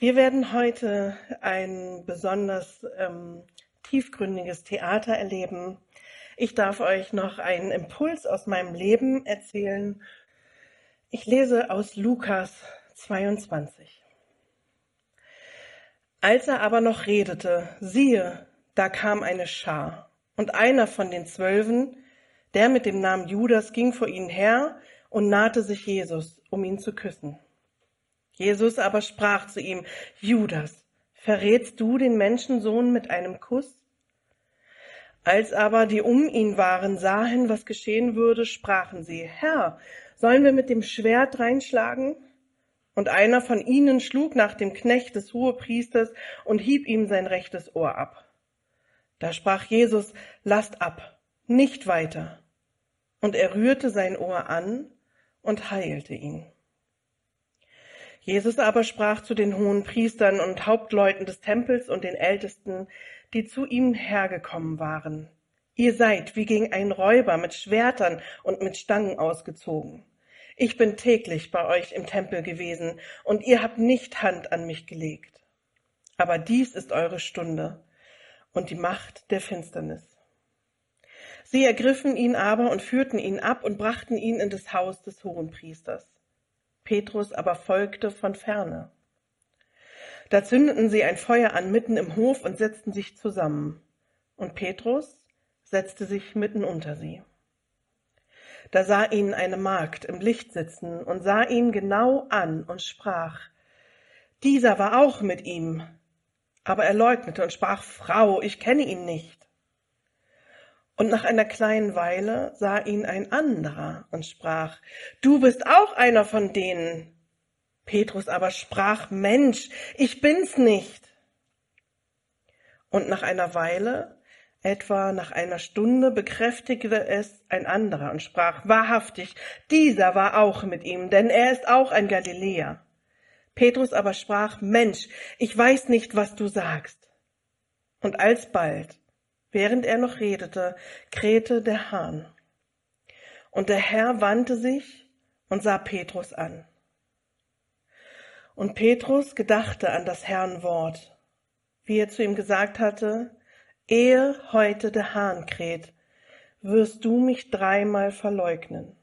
Wir werden heute ein besonders ähm, tiefgründiges Theater erleben. Ich darf euch noch einen Impuls aus meinem Leben erzählen. Ich lese aus Lukas 22. Als er aber noch redete, siehe, da kam eine Schar, und einer von den Zwölfen, der mit dem Namen Judas, ging vor ihnen her und nahte sich Jesus, um ihn zu küssen. Jesus aber sprach zu ihm, Judas, verrätst du den Menschensohn mit einem Kuss? Als aber die um ihn waren sahen, was geschehen würde, sprachen sie, Herr, sollen wir mit dem Schwert reinschlagen? Und einer von ihnen schlug nach dem Knecht des Hohepriesters und hieb ihm sein rechtes Ohr ab. Da sprach Jesus, lasst ab, nicht weiter. Und er rührte sein Ohr an und heilte ihn. Jesus aber sprach zu den hohen Priestern und Hauptleuten des Tempels und den Ältesten, die zu ihm hergekommen waren. Ihr seid wie gegen einen Räuber mit Schwertern und mit Stangen ausgezogen. Ich bin täglich bei euch im Tempel gewesen, und ihr habt nicht Hand an mich gelegt. Aber dies ist eure Stunde und die Macht der Finsternis. Sie ergriffen ihn aber und führten ihn ab und brachten ihn in das Haus des Hohenpriesters. Petrus aber folgte von ferne. Da zündeten sie ein Feuer an mitten im Hof und setzten sich zusammen. Und Petrus setzte sich mitten unter sie. Da sah ihn eine Magd im Licht sitzen und sah ihn genau an und sprach, dieser war auch mit ihm. Aber er leugnete und sprach, Frau, ich kenne ihn nicht. Und nach einer kleinen Weile sah ihn ein anderer und sprach, du bist auch einer von denen. Petrus aber sprach, Mensch, ich bin's nicht. Und nach einer Weile, etwa nach einer Stunde, bekräftigte es ein anderer und sprach, wahrhaftig, dieser war auch mit ihm, denn er ist auch ein Galiläer. Petrus aber sprach, Mensch, ich weiß nicht, was du sagst. Und alsbald Während er noch redete, krähte der Hahn. Und der Herr wandte sich und sah Petrus an. Und Petrus gedachte an das Herrn Wort, wie er zu ihm gesagt hatte, ehe heute der Hahn kräht, wirst du mich dreimal verleugnen.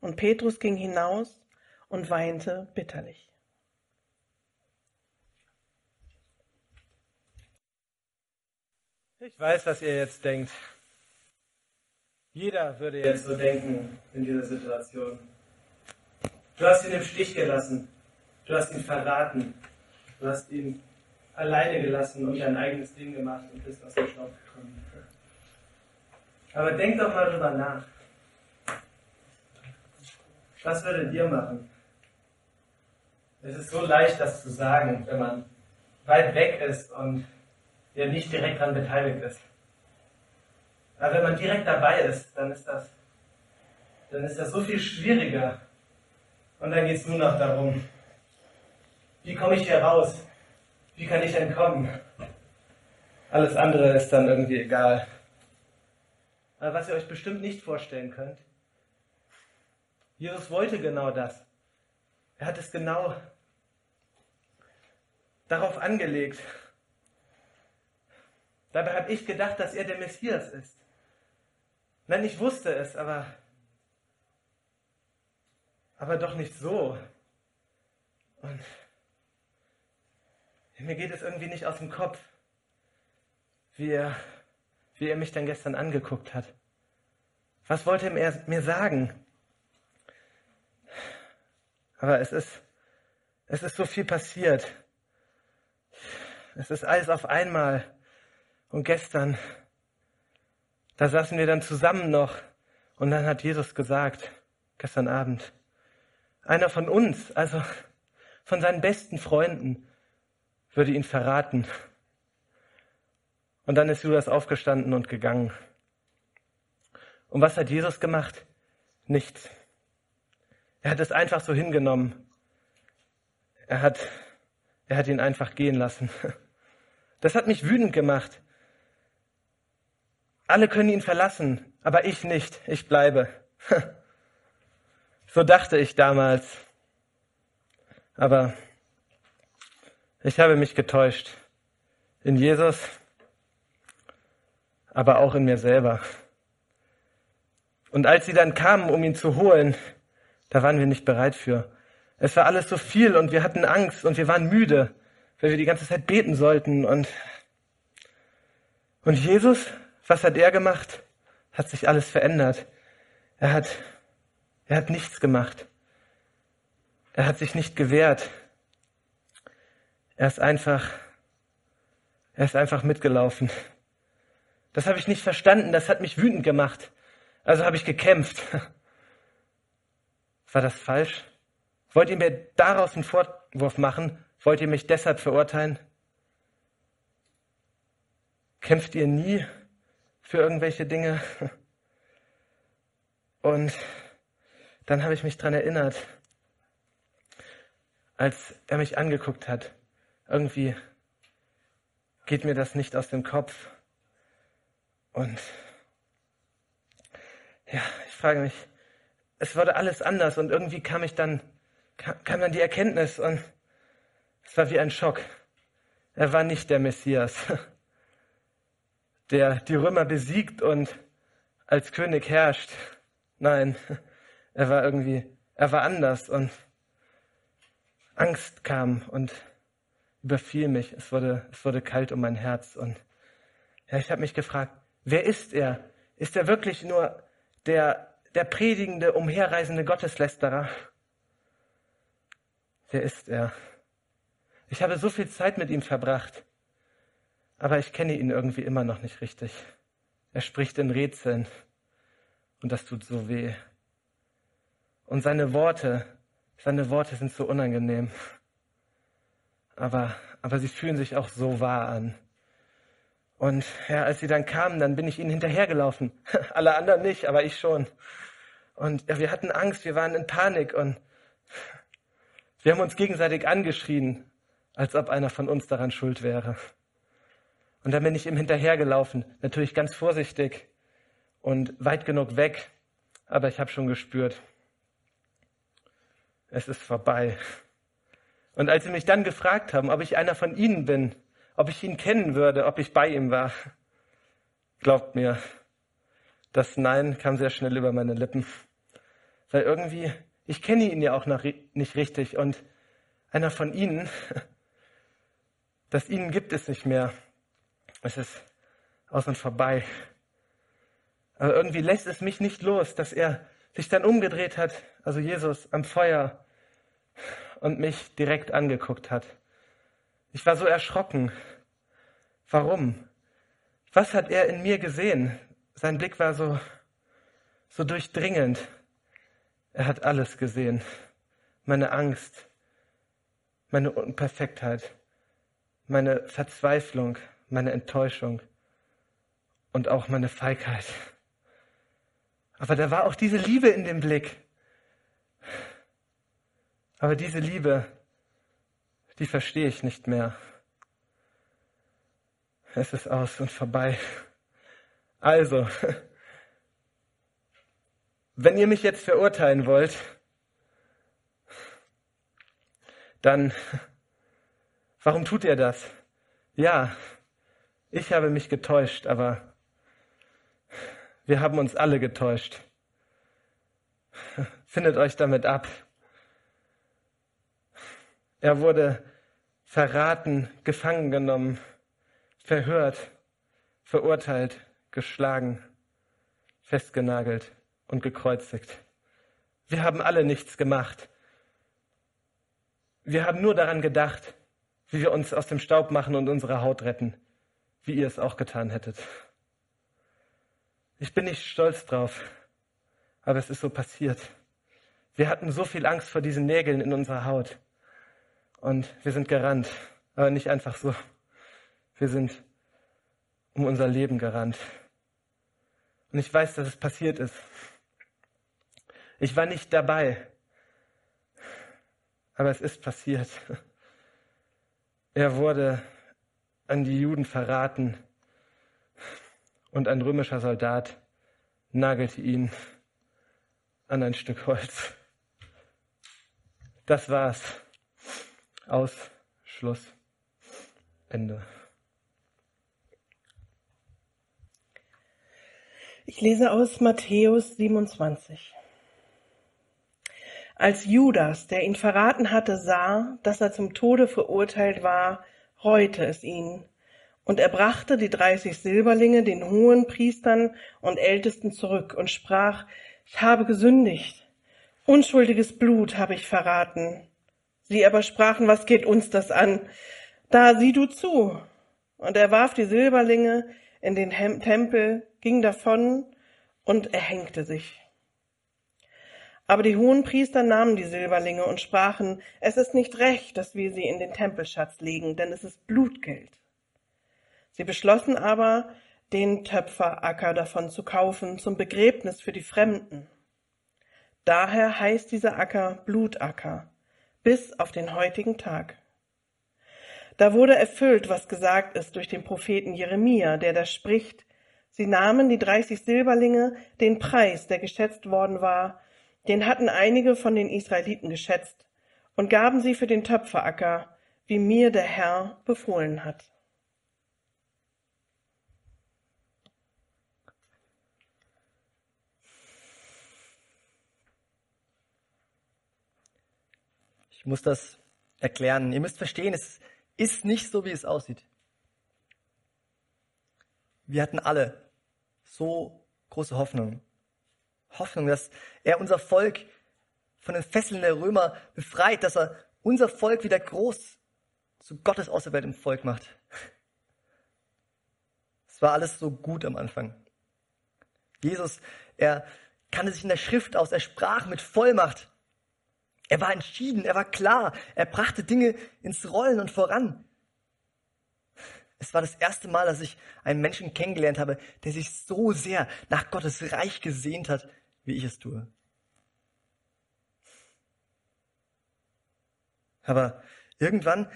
Und Petrus ging hinaus und weinte bitterlich. Ich weiß, was ihr jetzt denkt. Jeder würde jetzt so denken in dieser Situation. Du hast ihn im Stich gelassen. Du hast ihn verraten. Du hast ihn alleine gelassen und dein eigenes Ding gemacht und bist aus dem Staub gekommen. Aber denk doch mal drüber nach. Was würdet ihr machen? Es ist so leicht, das zu sagen, wenn man weit weg ist und der nicht direkt daran beteiligt ist. Aber wenn man direkt dabei ist, dann ist das, dann ist das so viel schwieriger. Und dann geht es nur noch darum, wie komme ich hier raus? Wie kann ich entkommen? Alles andere ist dann irgendwie egal. Aber was ihr euch bestimmt nicht vorstellen könnt, Jesus wollte genau das. Er hat es genau darauf angelegt. Dabei habe ich gedacht, dass er der Messias ist. Nein, ich wusste es, aber, aber doch nicht so. Und mir geht es irgendwie nicht aus dem Kopf, wie er, wie er mich dann gestern angeguckt hat. Was wollte er mir sagen? Aber es ist, es ist so viel passiert. Es ist alles auf einmal. Und gestern, da saßen wir dann zusammen noch und dann hat Jesus gesagt, gestern Abend, einer von uns, also von seinen besten Freunden, würde ihn verraten. Und dann ist Judas aufgestanden und gegangen. Und was hat Jesus gemacht? Nichts. Er hat es einfach so hingenommen. Er hat, er hat ihn einfach gehen lassen. Das hat mich wütend gemacht. Alle können ihn verlassen, aber ich nicht, ich bleibe. So dachte ich damals. Aber Ich habe mich getäuscht. In Jesus, aber auch in mir selber. Und als sie dann kamen, um ihn zu holen, da waren wir nicht bereit für. Es war alles so viel und wir hatten Angst und wir waren müde, weil wir die ganze Zeit beten sollten. Und, und Jesus, was hat er gemacht? Hat sich alles verändert. Er hat, er hat nichts gemacht. Er hat sich nicht gewehrt. Er ist einfach, er ist einfach mitgelaufen. Das habe ich nicht verstanden. Das hat mich wütend gemacht. Also habe ich gekämpft. War das falsch? Wollt ihr mir daraus einen Vorwurf machen? Wollt ihr mich deshalb verurteilen? Kämpft ihr nie für irgendwelche Dinge? Und dann habe ich mich dran erinnert, als er mich angeguckt hat. Irgendwie geht mir das nicht aus dem Kopf. Und ja, ich frage mich, es wurde alles anders und irgendwie kam ich dann, kam dann die Erkenntnis und es war wie ein Schock. Er war nicht der Messias, der die Römer besiegt und als König herrscht. Nein, er war irgendwie, er war anders und Angst kam und überfiel mich. Es wurde, es wurde kalt um mein Herz und ja, ich habe mich gefragt, wer ist er? Ist er wirklich nur der, der predigende, umherreisende Gotteslästerer? Wer ist er? Ich habe so viel Zeit mit ihm verbracht, aber ich kenne ihn irgendwie immer noch nicht richtig. Er spricht in Rätseln und das tut so weh. Und seine Worte, seine Worte sind so unangenehm. Aber, aber sie fühlen sich auch so wahr an. Und ja, als sie dann kamen, dann bin ich ihnen hinterhergelaufen. Alle anderen nicht, aber ich schon. Und ja, wir hatten Angst, wir waren in Panik und wir haben uns gegenseitig angeschrien, als ob einer von uns daran schuld wäre. Und dann bin ich ihm hinterhergelaufen, natürlich ganz vorsichtig und weit genug weg, aber ich habe schon gespürt, es ist vorbei. Und als sie mich dann gefragt haben, ob ich einer von ihnen bin, ob ich ihn kennen würde, ob ich bei ihm war, glaubt mir, das Nein kam sehr schnell über meine Lippen. Weil irgendwie, ich kenne ihn ja auch noch nicht richtig und einer von ihnen, das ihnen gibt es nicht mehr. Es ist aus und vorbei. Aber irgendwie lässt es mich nicht los, dass er sich dann umgedreht hat, also Jesus am Feuer und mich direkt angeguckt hat. Ich war so erschrocken. Warum? Was hat er in mir gesehen? Sein Blick war so, so durchdringend. Er hat alles gesehen. Meine Angst, meine Unperfektheit, meine Verzweiflung, meine Enttäuschung und auch meine Feigheit. Aber da war auch diese Liebe in dem Blick. Aber diese Liebe, die verstehe ich nicht mehr. Es ist aus und vorbei. Also, wenn ihr mich jetzt verurteilen wollt, dann warum tut ihr das? Ja, ich habe mich getäuscht, aber wir haben uns alle getäuscht. Findet euch damit ab. Er wurde verraten, gefangen genommen, verhört, verurteilt, geschlagen, festgenagelt und gekreuzigt. Wir haben alle nichts gemacht. Wir haben nur daran gedacht, wie wir uns aus dem Staub machen und unsere Haut retten, wie ihr es auch getan hättet. Ich bin nicht stolz drauf, aber es ist so passiert. Wir hatten so viel Angst vor diesen Nägeln in unserer Haut. Und wir sind gerannt, aber nicht einfach so. Wir sind um unser Leben gerannt. Und ich weiß, dass es passiert ist. Ich war nicht dabei, aber es ist passiert. Er wurde an die Juden verraten und ein römischer Soldat nagelte ihn an ein Stück Holz. Das war's. Ausschluss. Ende. Ich lese aus Matthäus 27. Als Judas, der ihn verraten hatte, sah, dass er zum Tode verurteilt war, reute es ihn. Und er brachte die dreißig Silberlinge den hohen Priestern und Ältesten zurück und sprach, ich habe gesündigt. Unschuldiges Blut habe ich verraten. Sie aber sprachen, was geht uns das an? Da sieh du zu. Und er warf die Silberlinge in den Tempel, ging davon und erhängte sich. Aber die hohen Priester nahmen die Silberlinge und sprachen, es ist nicht recht, dass wir sie in den Tempelschatz legen, denn es ist Blutgeld. Sie beschlossen aber, den Töpferacker davon zu kaufen zum Begräbnis für die Fremden. Daher heißt dieser Acker Blutacker bis auf den heutigen Tag. Da wurde erfüllt, was gesagt ist durch den Propheten Jeremia, der da spricht, sie nahmen die dreißig Silberlinge, den Preis, der geschätzt worden war, den hatten einige von den Israeliten geschätzt und gaben sie für den Töpferacker, wie mir der Herr befohlen hat. Ich muss das erklären. Ihr müsst verstehen, es ist nicht so, wie es aussieht. Wir hatten alle so große Hoffnung. Hoffnung, dass er unser Volk von den Fesseln der Römer befreit, dass er unser Volk wieder groß zu Gottes auserwähltem Volk macht. Es war alles so gut am Anfang. Jesus, er kannte sich in der Schrift aus, er sprach mit Vollmacht. Er war entschieden, er war klar, er brachte Dinge ins Rollen und voran. Es war das erste Mal, dass ich einen Menschen kennengelernt habe, der sich so sehr nach Gottes Reich gesehnt hat, wie ich es tue. Aber irgendwann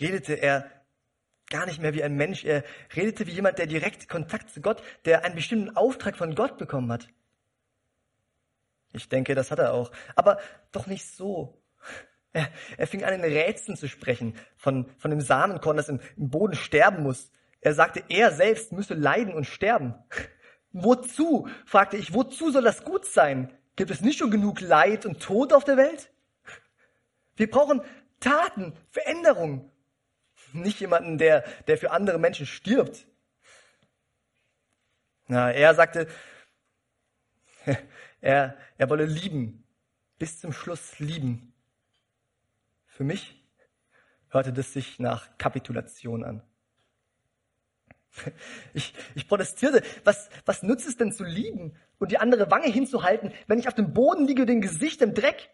redete er gar nicht mehr wie ein Mensch. Er redete wie jemand, der direkt Kontakt zu Gott, der einen bestimmten Auftrag von Gott bekommen hat. Ich denke, das hat er auch. Aber doch nicht so. Er, er fing an, in Rätseln zu sprechen, von, von dem Samenkorn, das im, im Boden sterben muss. Er sagte, er selbst müsse leiden und sterben. Wozu? fragte ich, wozu soll das gut sein? Gibt es nicht schon genug Leid und Tod auf der Welt? Wir brauchen Taten, Veränderung. Nicht jemanden, der, der für andere Menschen stirbt. Na, er sagte, er, er wolle lieben, bis zum Schluss lieben. Für mich hörte das sich nach Kapitulation an. Ich, ich protestierte. Was, was nützt es denn zu lieben und die andere Wange hinzuhalten, wenn ich auf dem Boden liege, den Gesicht im Dreck?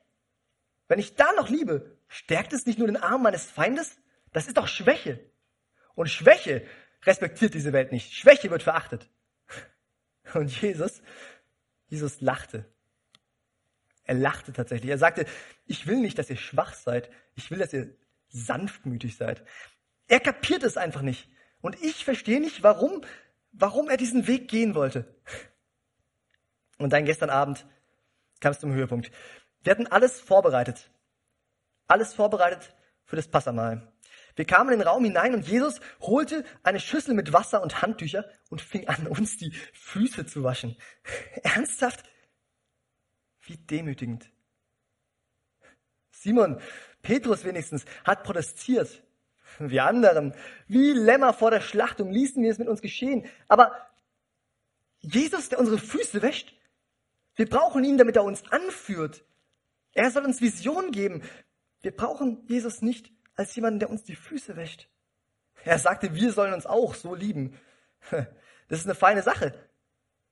Wenn ich da noch liebe, stärkt es nicht nur den Arm meines Feindes? Das ist doch Schwäche. Und Schwäche respektiert diese Welt nicht. Schwäche wird verachtet. Und Jesus Jesus lachte. Er lachte tatsächlich. Er sagte, ich will nicht, dass ihr schwach seid. Ich will, dass ihr sanftmütig seid. Er kapiert es einfach nicht. Und ich verstehe nicht, warum, warum er diesen Weg gehen wollte. Und dann gestern Abend kam es zum Höhepunkt. Wir hatten alles vorbereitet. Alles vorbereitet für das Passamal. Wir kamen in den Raum hinein und Jesus holte eine Schüssel mit Wasser und Handtücher und fing an, uns die Füße zu waschen. Ernsthaft? Wie demütigend. Simon, Petrus wenigstens, hat protestiert. Wir anderen, wie Lämmer vor der Schlachtung, ließen wir es mit uns geschehen. Aber Jesus, der unsere Füße wäscht, wir brauchen ihn, damit er uns anführt. Er soll uns Vision geben. Wir brauchen Jesus nicht, als jemanden, der uns die Füße wäscht. Er sagte, wir sollen uns auch so lieben. Das ist eine feine Sache.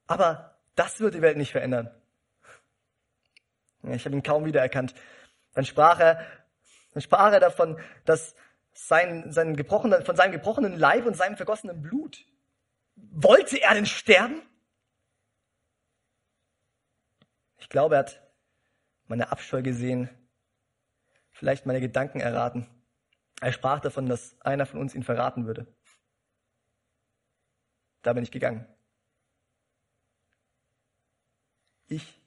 Aber das wird die Welt nicht verändern. Ich habe ihn kaum wiedererkannt. Dann sprach er, dann sprach er davon, dass sein, sein gebrochenen, von seinem gebrochenen Leib und seinem vergossenen Blut. Wollte er denn sterben? Ich glaube, er hat meine Abscheu gesehen, vielleicht meine Gedanken erraten. Er sprach davon, dass einer von uns ihn verraten würde. Da bin ich gegangen. Ich,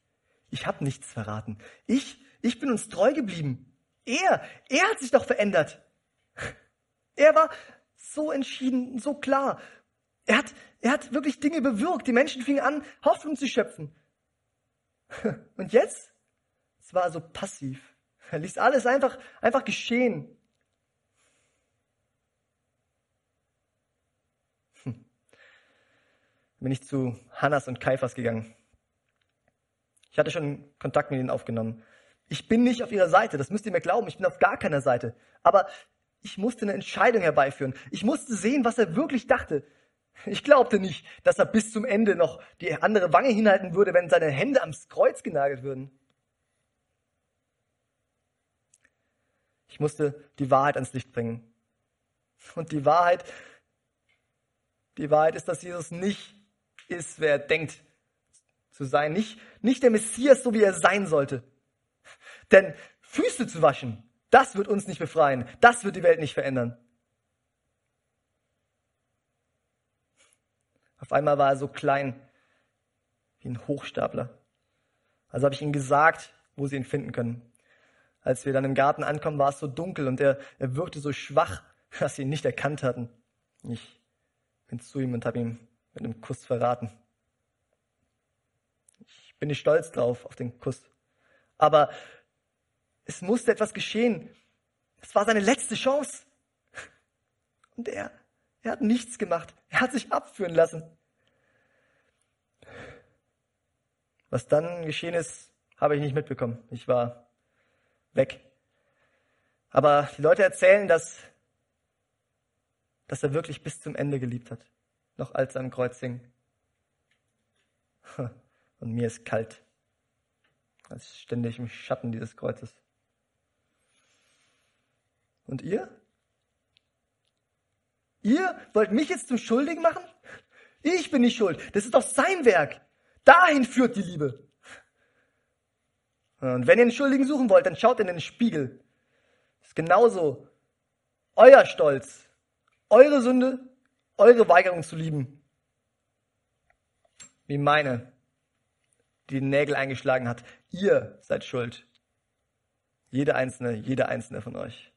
ich habe nichts verraten. Ich, ich bin uns treu geblieben. Er, er hat sich doch verändert. Er war so entschieden, so klar. Er hat, er hat wirklich Dinge bewirkt. Die Menschen fingen an, Hoffnung zu schöpfen. Und jetzt? Es war so passiv. Er ließ alles einfach, einfach geschehen. Hm. Bin ich zu Hannas und Kaiphas gegangen. Ich hatte schon Kontakt mit ihnen aufgenommen. Ich bin nicht auf ihrer Seite, das müsst ihr mir glauben, ich bin auf gar keiner Seite. Aber ich musste eine Entscheidung herbeiführen. Ich musste sehen, was er wirklich dachte. Ich glaubte nicht, dass er bis zum Ende noch die andere Wange hinhalten würde, wenn seine Hände ans Kreuz genagelt würden. Ich musste die Wahrheit ans Licht bringen. Und die Wahrheit, die Wahrheit ist, dass Jesus nicht ist, wer er denkt zu sein. Nicht, nicht der Messias, so wie er sein sollte. Denn Füße zu waschen, das wird uns nicht befreien. Das wird die Welt nicht verändern. Auf einmal war er so klein wie ein Hochstapler. Also habe ich ihm gesagt, wo sie ihn finden können. Als wir dann im Garten ankommen, war es so dunkel und er, er wirkte so schwach, dass sie ihn nicht erkannt hatten. Ich bin zu ihm und habe ihn mit einem Kuss verraten. Ich bin nicht stolz drauf, auf den Kuss. Aber es musste etwas geschehen. Es war seine letzte Chance. Und er, er hat nichts gemacht. Er hat sich abführen lassen. Was dann geschehen ist, habe ich nicht mitbekommen. Ich war weg. Aber die Leute erzählen, dass, dass er wirklich bis zum Ende geliebt hat. Noch als er am Kreuz hing. Und mir ist kalt. Als stände ich im Schatten dieses Kreuzes. Und ihr? Ihr wollt mich jetzt zum Schuldigen machen? Ich bin nicht schuld. Das ist doch sein Werk. Dahin führt die Liebe. Und wenn ihr einen Schuldigen suchen wollt, dann schaut in den Spiegel. Das ist genauso euer Stolz, eure Sünde, eure Weigerung zu lieben, wie meine, die den Nägel eingeschlagen hat. Ihr seid schuld. Jede einzelne, jeder einzelne von euch.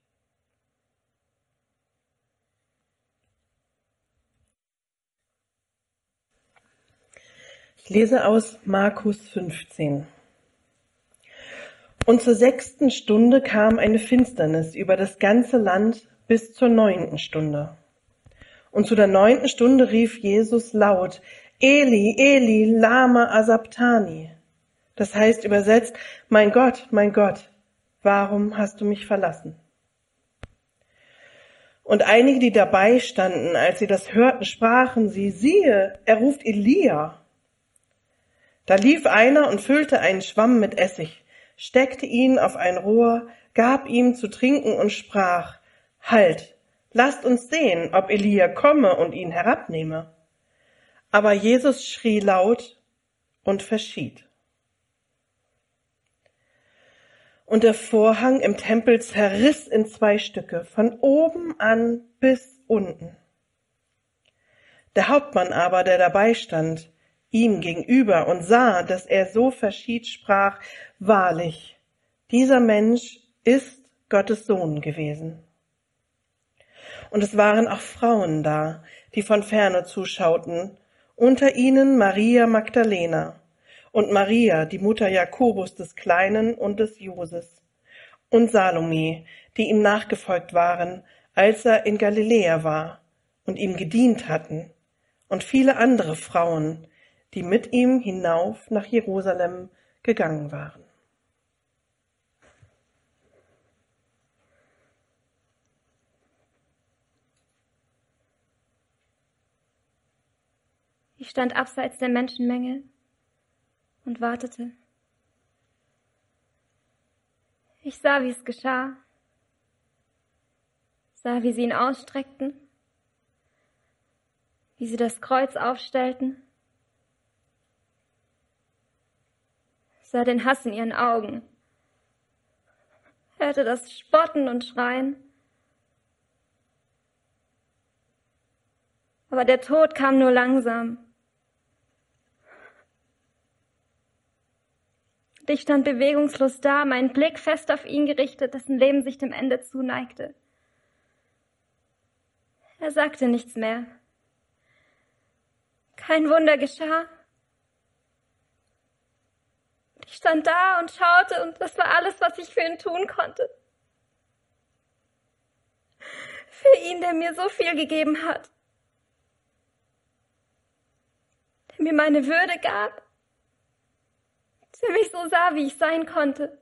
Ich lese aus Markus 15. Und zur sechsten Stunde kam eine Finsternis über das ganze Land bis zur neunten Stunde. Und zu der neunten Stunde rief Jesus laut, Eli, Eli, lama asabtani. Das heißt übersetzt, mein Gott, mein Gott, warum hast du mich verlassen? Und einige, die dabei standen, als sie das hörten, sprachen sie, siehe, er ruft Elia. Da lief einer und füllte einen Schwamm mit Essig, steckte ihn auf ein Rohr, gab ihm zu trinken und sprach, Halt, lasst uns sehen, ob Elia komme und ihn herabnehme. Aber Jesus schrie laut und verschied. Und der Vorhang im Tempel zerriss in zwei Stücke, von oben an bis unten. Der Hauptmann aber, der dabei stand, ihm gegenüber und sah, dass er so verschied, sprach, wahrlich, dieser Mensch ist Gottes Sohn gewesen. Und es waren auch Frauen da, die von ferne zuschauten, unter ihnen Maria Magdalena und Maria, die Mutter Jakobus des Kleinen und des Joses, und Salome, die ihm nachgefolgt waren, als er in Galiläa war und ihm gedient hatten, und viele andere Frauen, die mit ihm hinauf nach Jerusalem gegangen waren. Ich stand abseits der Menschenmenge und wartete. Ich sah, wie es geschah, sah, wie sie ihn ausstreckten, wie sie das Kreuz aufstellten sah den Hass in ihren Augen, hörte das Spotten und Schreien. Aber der Tod kam nur langsam. Ich stand bewegungslos da, mein Blick fest auf ihn gerichtet, dessen Leben sich dem Ende zuneigte. Er sagte nichts mehr. Kein Wunder geschah. Ich stand da und schaute und das war alles, was ich für ihn tun konnte. Für ihn, der mir so viel gegeben hat. Der mir meine Würde gab. Der mich so sah, wie ich sein konnte.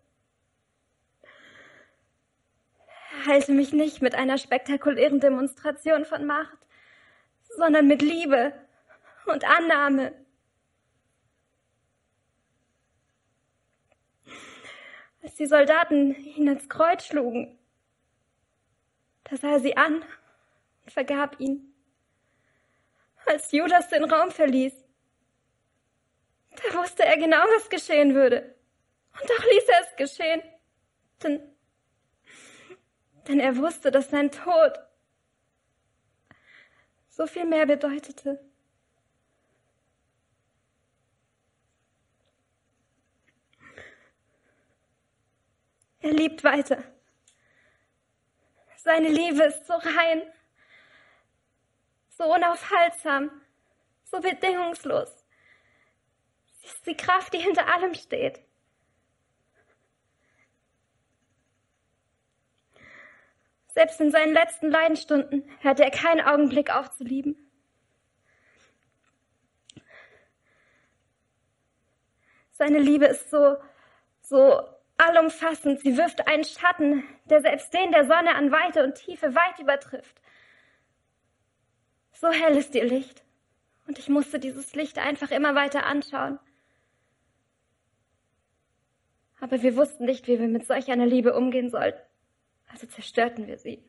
Heilte mich nicht mit einer spektakulären Demonstration von Macht, sondern mit Liebe und Annahme. Als die Soldaten ihn ins Kreuz schlugen, da sah er sie an und vergab ihn. Als Judas den Raum verließ, da wusste er genau, was geschehen würde. Und doch ließ er es geschehen. Denn denn er wusste, dass sein Tod so viel mehr bedeutete. Er liebt weiter. Seine Liebe ist so rein, so unaufhaltsam, so bedingungslos. Sie ist die Kraft, die hinter allem steht. Selbst in seinen letzten Leidenstunden hörte er keinen Augenblick auf zu lieben. Seine Liebe ist so, so allumfassend. Sie wirft einen Schatten, der selbst den der Sonne an Weite und Tiefe weit übertrifft. So hell ist ihr Licht. Und ich musste dieses Licht einfach immer weiter anschauen. Aber wir wussten nicht, wie wir mit solch einer Liebe umgehen sollten. Also zerstörten wir sie.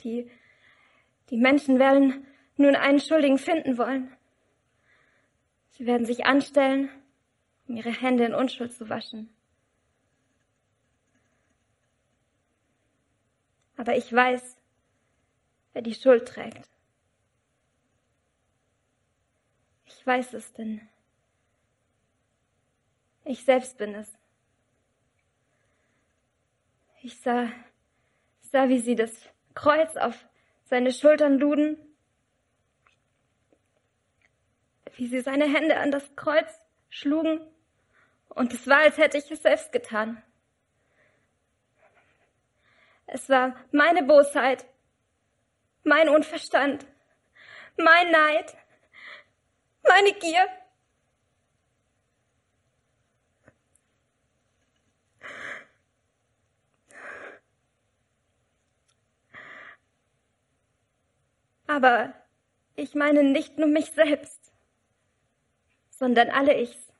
Die, die Menschen werden nun einen Schuldigen finden wollen. Sie werden sich anstellen, um ihre Hände in Unschuld zu waschen. Aber ich weiß, wer die Schuld trägt. Ich weiß es, denn ich selbst bin es. Ich sah, sah, wie sie das Kreuz auf seine Schultern luden, wie sie seine Hände an das Kreuz schlugen, und es war, als hätte ich es selbst getan. Es war meine Bosheit, mein Unverstand, mein Neid, meine Gier, Aber ich meine nicht nur mich selbst, sondern alle Ichs.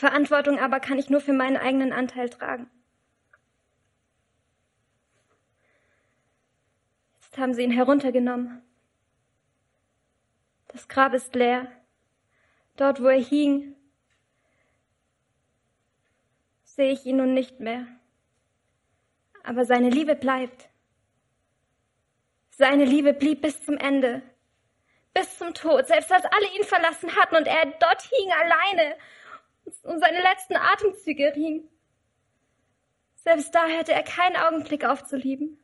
Verantwortung aber kann ich nur für meinen eigenen Anteil tragen. Jetzt haben sie ihn heruntergenommen. Das Grab ist leer. Dort, wo er hing, sehe ich ihn nun nicht mehr aber seine Liebe bleibt. Seine Liebe blieb bis zum Ende, bis zum Tod, selbst als alle ihn verlassen hatten und er dort hing alleine und seine letzten Atemzüge riechen. Selbst da hörte er keinen Augenblick auf zu lieben.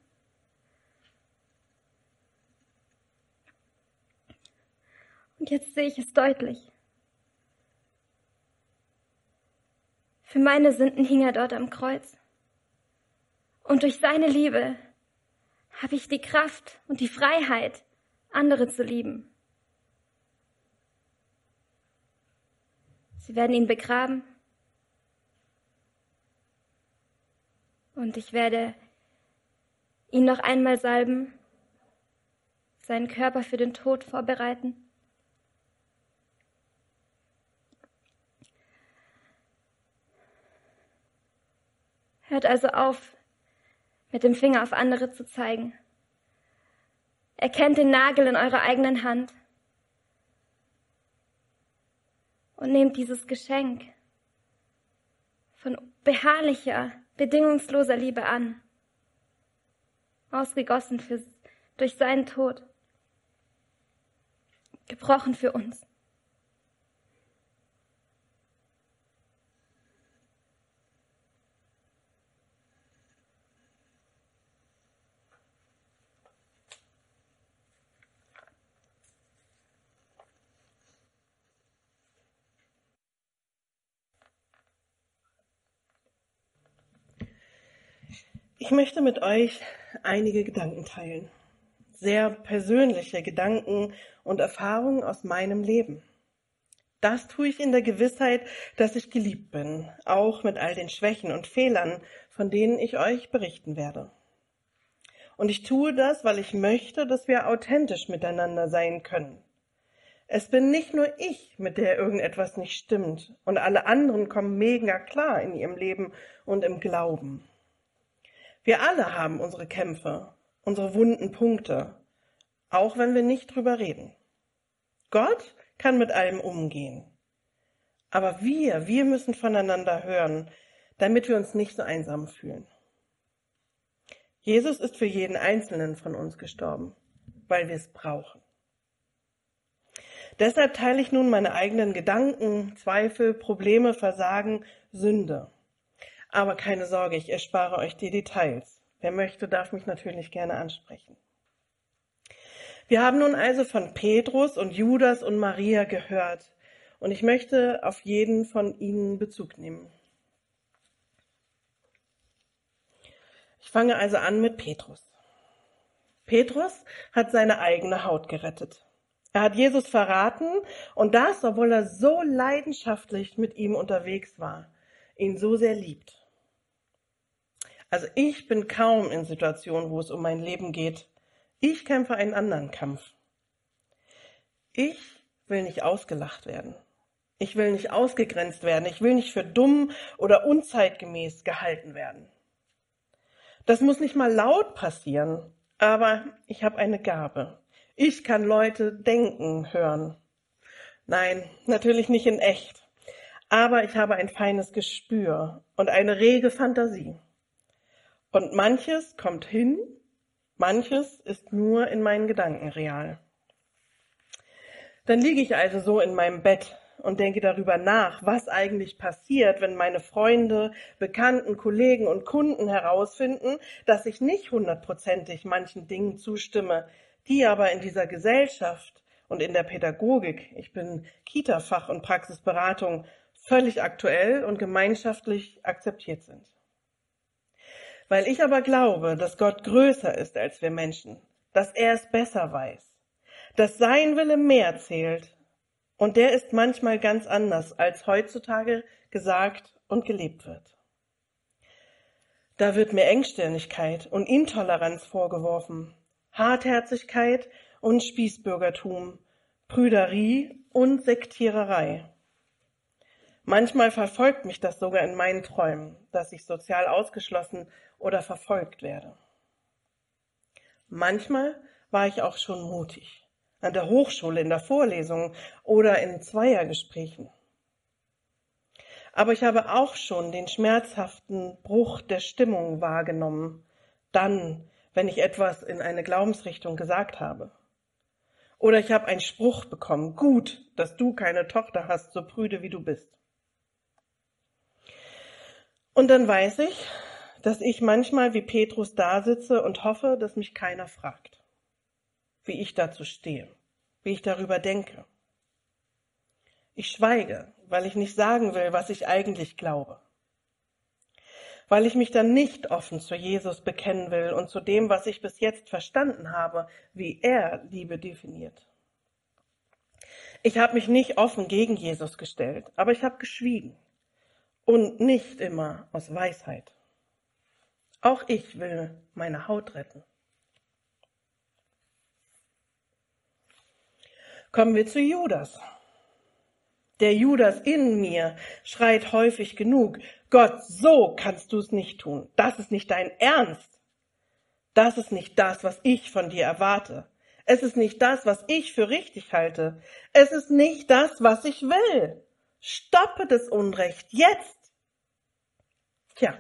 Und jetzt sehe ich es deutlich. Für meine Sünden hing er dort am Kreuz. Und durch seine Liebe habe ich die Kraft und die Freiheit, andere zu lieben. Sie werden ihn begraben. Und ich werde ihn noch einmal salben, seinen Körper für den Tod vorbereiten. Hört also auf, mit dem Finger auf andere zu zeigen. Erkennt den Nagel in eurer eigenen Hand und nehmt dieses Geschenk von beharrlicher, bedingungsloser Liebe an, ausgegossen für, durch seinen Tod, gebrochen für uns. Ich möchte mit euch einige Gedanken teilen. Sehr persönliche Gedanken und Erfahrungen aus meinem Leben. Das tue ich in der Gewissheit, dass ich geliebt bin, auch mit all den Schwächen und Fehlern, von denen ich euch berichten werde. Und ich tue das, weil ich möchte, dass wir authentisch miteinander sein können. Es bin nicht nur ich, mit der irgendetwas nicht stimmt, und alle anderen kommen mega klar in ihrem Leben und im Glauben. Wir alle haben unsere Kämpfe, unsere wunden Punkte, auch wenn wir nicht drüber reden. Gott kann mit allem umgehen. Aber wir, wir müssen voneinander hören, damit wir uns nicht so einsam fühlen. Jesus ist für jeden Einzelnen von uns gestorben, weil wir es brauchen. Deshalb teile ich nun meine eigenen Gedanken, Zweifel, Probleme, Versagen, Sünde. Aber keine Sorge, ich erspare euch die Details. Wer möchte, darf mich natürlich gerne ansprechen. Wir haben nun also von Petrus und Judas und Maria gehört und ich möchte auf jeden von ihnen Bezug nehmen. Ich fange also an mit Petrus. Petrus hat seine eigene Haut gerettet. Er hat Jesus verraten und das, obwohl er so leidenschaftlich mit ihm unterwegs war, ihn so sehr liebt. Also ich bin kaum in Situationen, wo es um mein Leben geht. Ich kämpfe einen anderen Kampf. Ich will nicht ausgelacht werden. Ich will nicht ausgegrenzt werden. Ich will nicht für dumm oder unzeitgemäß gehalten werden. Das muss nicht mal laut passieren, aber ich habe eine Gabe. Ich kann Leute denken hören. Nein, natürlich nicht in echt. Aber ich habe ein feines Gespür und eine rege Fantasie. Und manches kommt hin, manches ist nur in meinen Gedanken real. Dann liege ich also so in meinem Bett und denke darüber nach, was eigentlich passiert, wenn meine Freunde, Bekannten, Kollegen und Kunden herausfinden, dass ich nicht hundertprozentig manchen Dingen zustimme, die aber in dieser Gesellschaft und in der Pädagogik, ich bin Kita-Fach- und Praxisberatung, völlig aktuell und gemeinschaftlich akzeptiert sind. Weil ich aber glaube, dass Gott größer ist als wir Menschen, dass er es besser weiß, dass sein Wille mehr zählt und der ist manchmal ganz anders, als heutzutage gesagt und gelebt wird. Da wird mir Engstirnigkeit und Intoleranz vorgeworfen, Hartherzigkeit und Spießbürgertum, Prüderie und Sektiererei. Manchmal verfolgt mich das sogar in meinen Träumen, dass ich sozial ausgeschlossen oder verfolgt werde. Manchmal war ich auch schon mutig an der Hochschule, in der Vorlesung oder in Zweiergesprächen. Aber ich habe auch schon den schmerzhaften Bruch der Stimmung wahrgenommen, dann, wenn ich etwas in eine Glaubensrichtung gesagt habe. Oder ich habe einen Spruch bekommen, gut, dass du keine Tochter hast, so prüde wie du bist. Und dann weiß ich, dass ich manchmal wie Petrus da sitze und hoffe, dass mich keiner fragt wie ich dazu stehe, wie ich darüber denke. Ich schweige, weil ich nicht sagen will, was ich eigentlich glaube. Weil ich mich dann nicht offen zu Jesus bekennen will und zu dem, was ich bis jetzt verstanden habe, wie er Liebe definiert. Ich habe mich nicht offen gegen Jesus gestellt, aber ich habe geschwiegen. Und nicht immer aus Weisheit. Auch ich will meine Haut retten. Kommen wir zu Judas. Der Judas in mir schreit häufig genug, Gott, so kannst du es nicht tun. Das ist nicht dein Ernst. Das ist nicht das, was ich von dir erwarte. Es ist nicht das, was ich für richtig halte. Es ist nicht das, was ich will. Stoppe das Unrecht jetzt. Tja,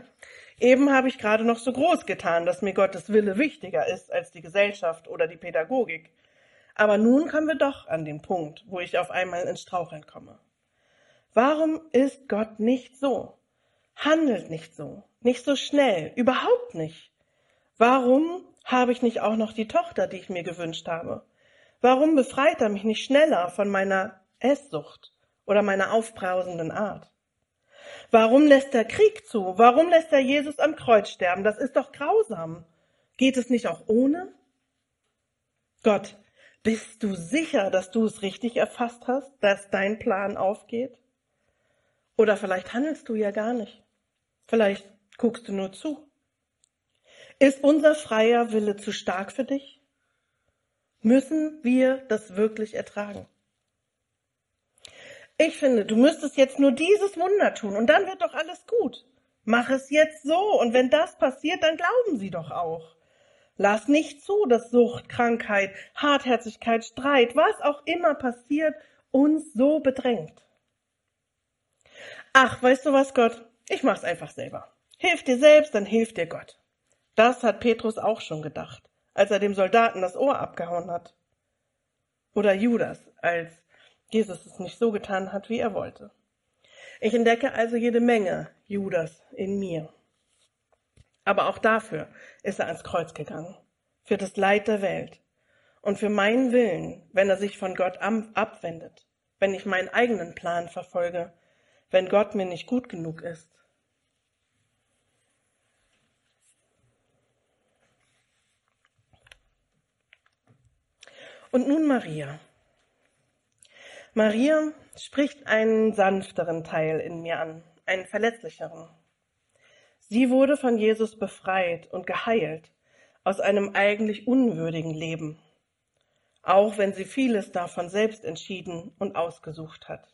eben habe ich gerade noch so groß getan, dass mir Gottes Wille wichtiger ist als die Gesellschaft oder die Pädagogik. Aber nun kommen wir doch an den Punkt, wo ich auf einmal ins Straucheln komme. Warum ist Gott nicht so? Handelt nicht so, nicht so schnell, überhaupt nicht. Warum habe ich nicht auch noch die Tochter, die ich mir gewünscht habe? Warum befreit er mich nicht schneller von meiner Esssucht oder meiner aufbrausenden Art? Warum lässt er Krieg zu? Warum lässt er Jesus am Kreuz sterben? Das ist doch grausam. Geht es nicht auch ohne? Gott, bist du sicher, dass du es richtig erfasst hast, dass dein Plan aufgeht? Oder vielleicht handelst du ja gar nicht. Vielleicht guckst du nur zu. Ist unser freier Wille zu stark für dich? Müssen wir das wirklich ertragen? Ich finde, du müsstest jetzt nur dieses Wunder tun und dann wird doch alles gut. Mach es jetzt so und wenn das passiert, dann glauben sie doch auch. Lass nicht zu, dass Sucht, Krankheit, Hartherzigkeit, Streit, was auch immer passiert, uns so bedrängt. Ach, weißt du was, Gott? Ich mach's einfach selber. Hilf dir selbst, dann hilft dir Gott. Das hat Petrus auch schon gedacht, als er dem Soldaten das Ohr abgehauen hat. Oder Judas, als Jesus es nicht so getan hat, wie er wollte. Ich entdecke also jede Menge Judas in mir. Aber auch dafür ist er ans Kreuz gegangen. Für das Leid der Welt. Und für meinen Willen, wenn er sich von Gott abwendet. Wenn ich meinen eigenen Plan verfolge. Wenn Gott mir nicht gut genug ist. Und nun Maria. Maria spricht einen sanfteren Teil in mir an, einen verletzlicheren. Sie wurde von Jesus befreit und geheilt aus einem eigentlich unwürdigen Leben, auch wenn sie vieles davon selbst entschieden und ausgesucht hat.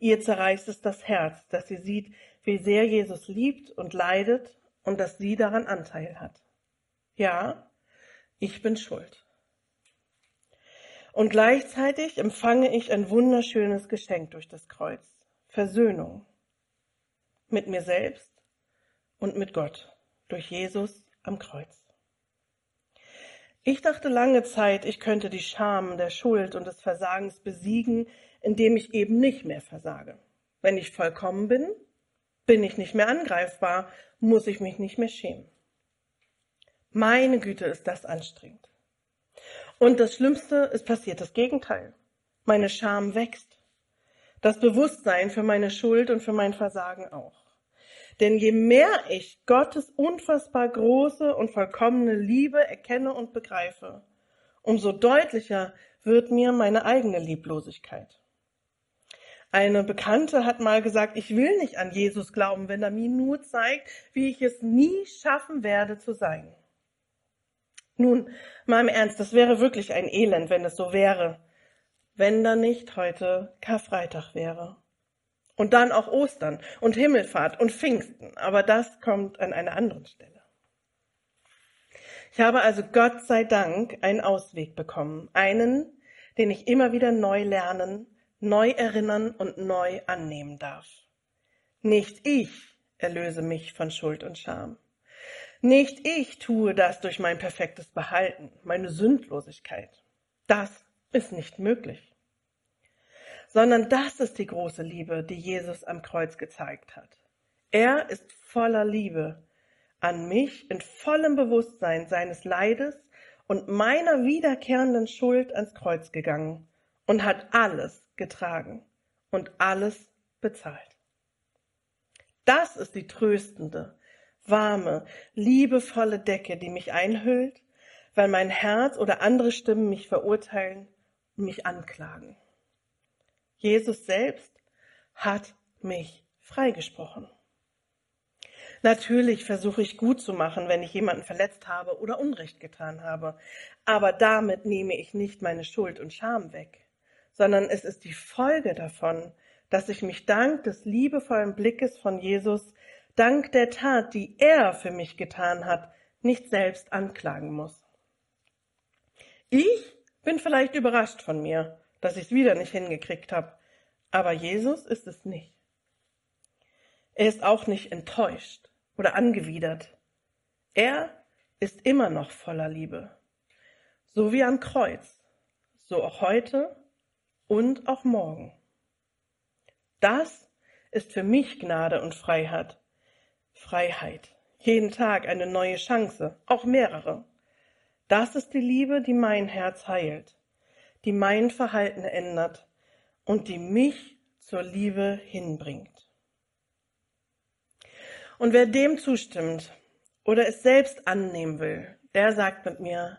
Ihr zerreißt es das Herz, dass sie sieht, wie sehr Jesus liebt und leidet und dass sie daran Anteil hat. Ja, ich bin schuld. Und gleichzeitig empfange ich ein wunderschönes Geschenk durch das Kreuz. Versöhnung. Mit mir selbst und mit Gott. Durch Jesus am Kreuz. Ich dachte lange Zeit, ich könnte die Scham der Schuld und des Versagens besiegen, indem ich eben nicht mehr versage. Wenn ich vollkommen bin, bin ich nicht mehr angreifbar, muss ich mich nicht mehr schämen. Meine Güte ist das anstrengend. Und das Schlimmste, es passiert das Gegenteil. Meine Scham wächst. Das Bewusstsein für meine Schuld und für mein Versagen auch. Denn je mehr ich Gottes unfassbar große und vollkommene Liebe erkenne und begreife, umso deutlicher wird mir meine eigene Lieblosigkeit. Eine Bekannte hat mal gesagt, ich will nicht an Jesus glauben, wenn er mir nur zeigt, wie ich es nie schaffen werde zu sein. Nun, mal im Ernst, das wäre wirklich ein Elend, wenn es so wäre, wenn da nicht heute Karfreitag wäre. Und dann auch Ostern und Himmelfahrt und Pfingsten, aber das kommt an einer anderen Stelle. Ich habe also Gott sei Dank einen Ausweg bekommen, einen, den ich immer wieder neu lernen, neu erinnern und neu annehmen darf. Nicht ich erlöse mich von Schuld und Scham. Nicht ich tue das durch mein perfektes Behalten, meine Sündlosigkeit. Das ist nicht möglich. Sondern das ist die große Liebe, die Jesus am Kreuz gezeigt hat. Er ist voller Liebe an mich in vollem Bewusstsein seines Leides und meiner wiederkehrenden Schuld ans Kreuz gegangen und hat alles getragen und alles bezahlt. Das ist die tröstende, warme, liebevolle Decke, die mich einhüllt, weil mein Herz oder andere Stimmen mich verurteilen und mich anklagen. Jesus selbst hat mich freigesprochen. Natürlich versuche ich gut zu machen, wenn ich jemanden verletzt habe oder Unrecht getan habe, aber damit nehme ich nicht meine Schuld und Scham weg, sondern es ist die Folge davon, dass ich mich dank des liebevollen Blickes von Jesus dank der Tat, die er für mich getan hat, nicht selbst anklagen muss. Ich bin vielleicht überrascht von mir, dass ich es wieder nicht hingekriegt habe, aber Jesus ist es nicht. Er ist auch nicht enttäuscht oder angewidert. Er ist immer noch voller Liebe. So wie am Kreuz, so auch heute und auch morgen. Das ist für mich Gnade und Freiheit, Freiheit. Jeden Tag eine neue Chance, auch mehrere. Das ist die Liebe, die mein Herz heilt, die mein Verhalten ändert und die mich zur Liebe hinbringt. Und wer dem zustimmt oder es selbst annehmen will, der sagt mit mir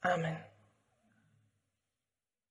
Amen.